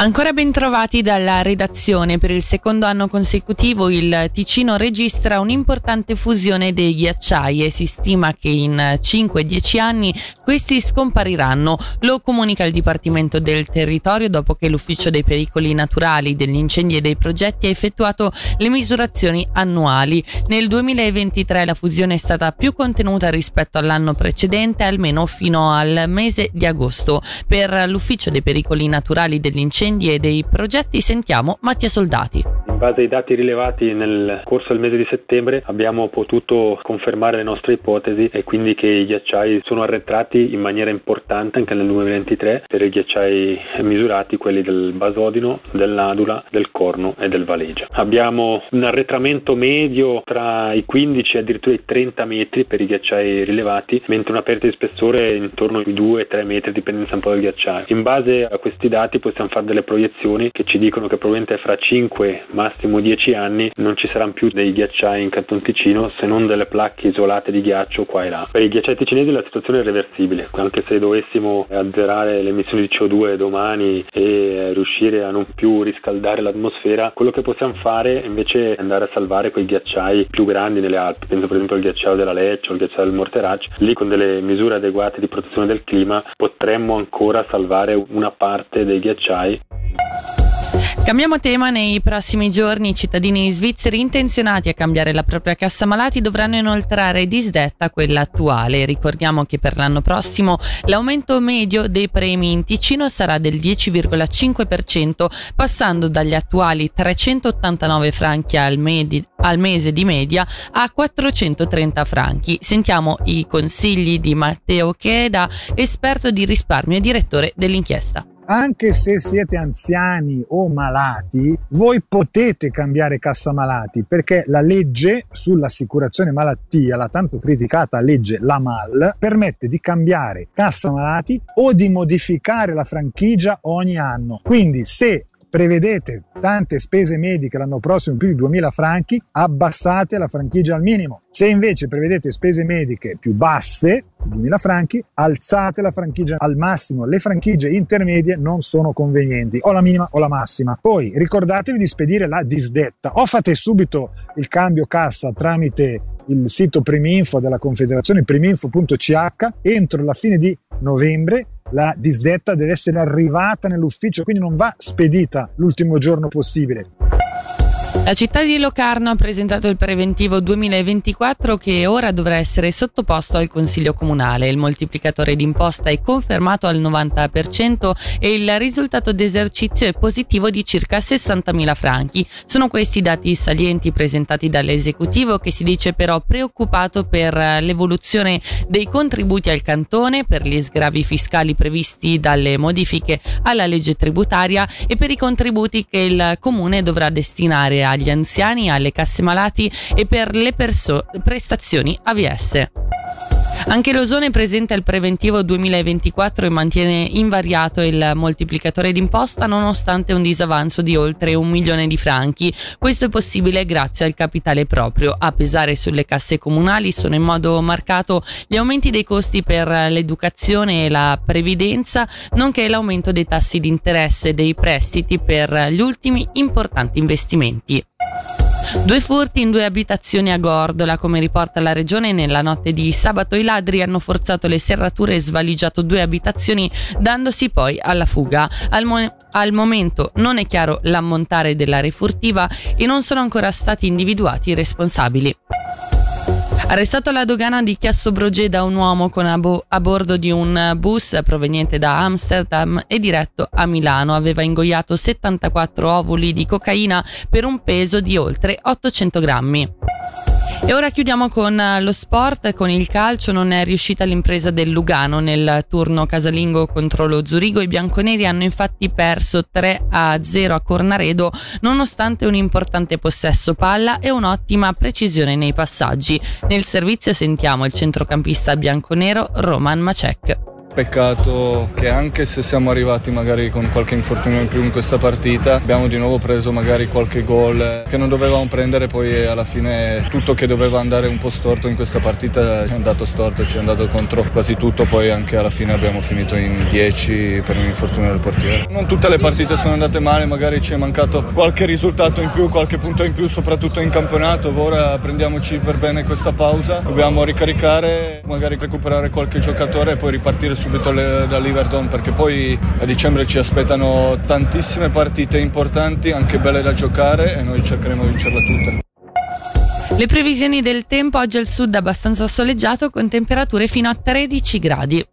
Ancora ben trovati dalla redazione. Per il secondo anno consecutivo il Ticino registra un'importante fusione dei ghiacciai e si stima che in 5-10 anni questi scompariranno. Lo comunica il Dipartimento del Territorio dopo che l'Ufficio dei Pericoli Naturali, degli Incendi e dei Progetti ha effettuato le misurazioni annuali. Nel 2023 la fusione è stata più contenuta rispetto all'anno precedente, almeno fino al mese di agosto. Per l'Ufficio dei Pericoli Naturali degli Incendi incendi e dei progetti sentiamo Mattia Soldati. Base ai dati rilevati nel corso del mese di settembre abbiamo potuto confermare le nostre ipotesi e quindi che i ghiacciai sono arretrati in maniera importante anche nel 2023 per i ghiacciai misurati, quelli del Basodino, dell'Adula, del Corno e del Valegia. Abbiamo un arretramento medio tra i 15 e addirittura i 30 metri per i ghiacciai rilevati, mentre una perdita di spessore intorno ai 2-3 metri dipende un po' dal ghiacciaio. In base a questi dati possiamo fare delle proiezioni che ci dicono che probabilmente fra 5 massimo 10 anni non ci saranno più dei ghiacciai in Canton Ticino se non delle placche isolate di ghiaccio qua e là. Per i ghiacciai ticinesi la situazione è irreversibile, anche se dovessimo azzerare le emissioni di CO2 domani e riuscire a non più riscaldare l'atmosfera, quello che possiamo fare invece è andare a salvare quei ghiacciai più grandi nelle Alpi, penso per esempio al ghiacciaio della Lecce o al ghiacciaio del Morterac, lì con delle misure adeguate di protezione del clima potremmo ancora salvare una parte dei ghiacciai Cambiamo tema, nei prossimi giorni i cittadini svizzeri intenzionati a cambiare la propria cassa malati dovranno inoltrare disdetta quella attuale. Ricordiamo che per l'anno prossimo l'aumento medio dei premi in Ticino sarà del 10,5%, passando dagli attuali 389 franchi al, medi- al mese di media a 430 franchi. Sentiamo i consigli di Matteo Cheda, esperto di risparmio e direttore dell'inchiesta anche se siete anziani o malati, voi potete cambiare cassa malati perché la legge sull'assicurazione malattia, la tanto criticata legge LAMAL, permette di cambiare cassa malati o di modificare la franchigia ogni anno. Quindi se prevedete tante spese mediche l'anno prossimo più di 2000 franchi, abbassate la franchigia al minimo. Se invece prevedete spese mediche più basse, 2000 franchi, alzate la franchigia al massimo. Le franchigie intermedie non sono convenienti, o la minima o la massima. Poi ricordatevi di spedire la disdetta o fate subito il cambio cassa tramite il sito Priminfo della Confederazione priminfo.ch entro la fine di novembre la disdetta deve essere arrivata nell'ufficio, quindi non va spedita l'ultimo giorno possibile. La città di Locarno ha presentato il preventivo 2024 che ora dovrà essere sottoposto al Consiglio Comunale. Il moltiplicatore d'imposta è confermato al 90% e il risultato d'esercizio è positivo di circa 60.000 franchi. Sono questi dati salienti presentati dall'esecutivo che si dice però preoccupato per l'evoluzione dei contributi al cantone, per gli sgravi fiscali previsti dalle modifiche alla legge tributaria e per i contributi che il comune dovrà destinare agli agli anziani, alle casse malati e per le perso- prestazioni AVS. Anche l'Osone presenta il preventivo 2024 e mantiene invariato il moltiplicatore d'imposta nonostante un disavanzo di oltre un milione di franchi. Questo è possibile grazie al capitale proprio. A pesare sulle casse comunali sono in modo marcato gli aumenti dei costi per l'educazione e la previdenza, nonché l'aumento dei tassi di interesse dei prestiti per gli ultimi importanti investimenti. Due furti in due abitazioni a Gordola, come riporta la regione, nella notte di sabato i ladri hanno forzato le serrature e svaligiato due abitazioni, dandosi poi alla fuga. Al, mo- al momento non è chiaro l'ammontare della refurtiva e non sono ancora stati individuati i responsabili. Arrestato alla dogana di Chiasso da un uomo a, bo- a, bordo di un bus proveniente da Amsterdam e diretto a Milano. Aveva ingoiato 74 ovuli di cocaina per un peso di oltre 800 grammi. E ora chiudiamo con eh, lo sport, con il calcio non è riuscita l'impresa del Lugano nel turno casalingo contro lo Zurigo. I bianconeri hanno infatti perso 3 a 0 a Cornaredo nonostante un importante possesso palla e un'ottima precisione nei passaggi. Nel servizio sentiamo il centrocampista bianconero Roman Macek. Peccato che anche se siamo arrivati magari con qualche infortunio in più in questa partita, abbiamo di nuovo preso magari qualche gol che non dovevamo prendere, poi alla fine tutto che doveva andare un po' storto in questa partita è andato storto, ci è andato contro quasi tutto, poi anche alla fine abbiamo finito in 10 per un infortunio del portiere. Non tutte le partite sono andate male, magari ci è mancato qualche risultato in più, qualche punto in più, soprattutto in campionato. Ora prendiamoci per bene questa pausa, dobbiamo ricaricare, magari recuperare qualche giocatore e poi ripartire subito da Liverdon perché poi a dicembre ci aspettano tantissime partite importanti, anche belle da giocare e noi cercheremo di vincerle tutte. Le previsioni del tempo oggi al sud abbastanza soleggiato con temperature fino a 13 gradi.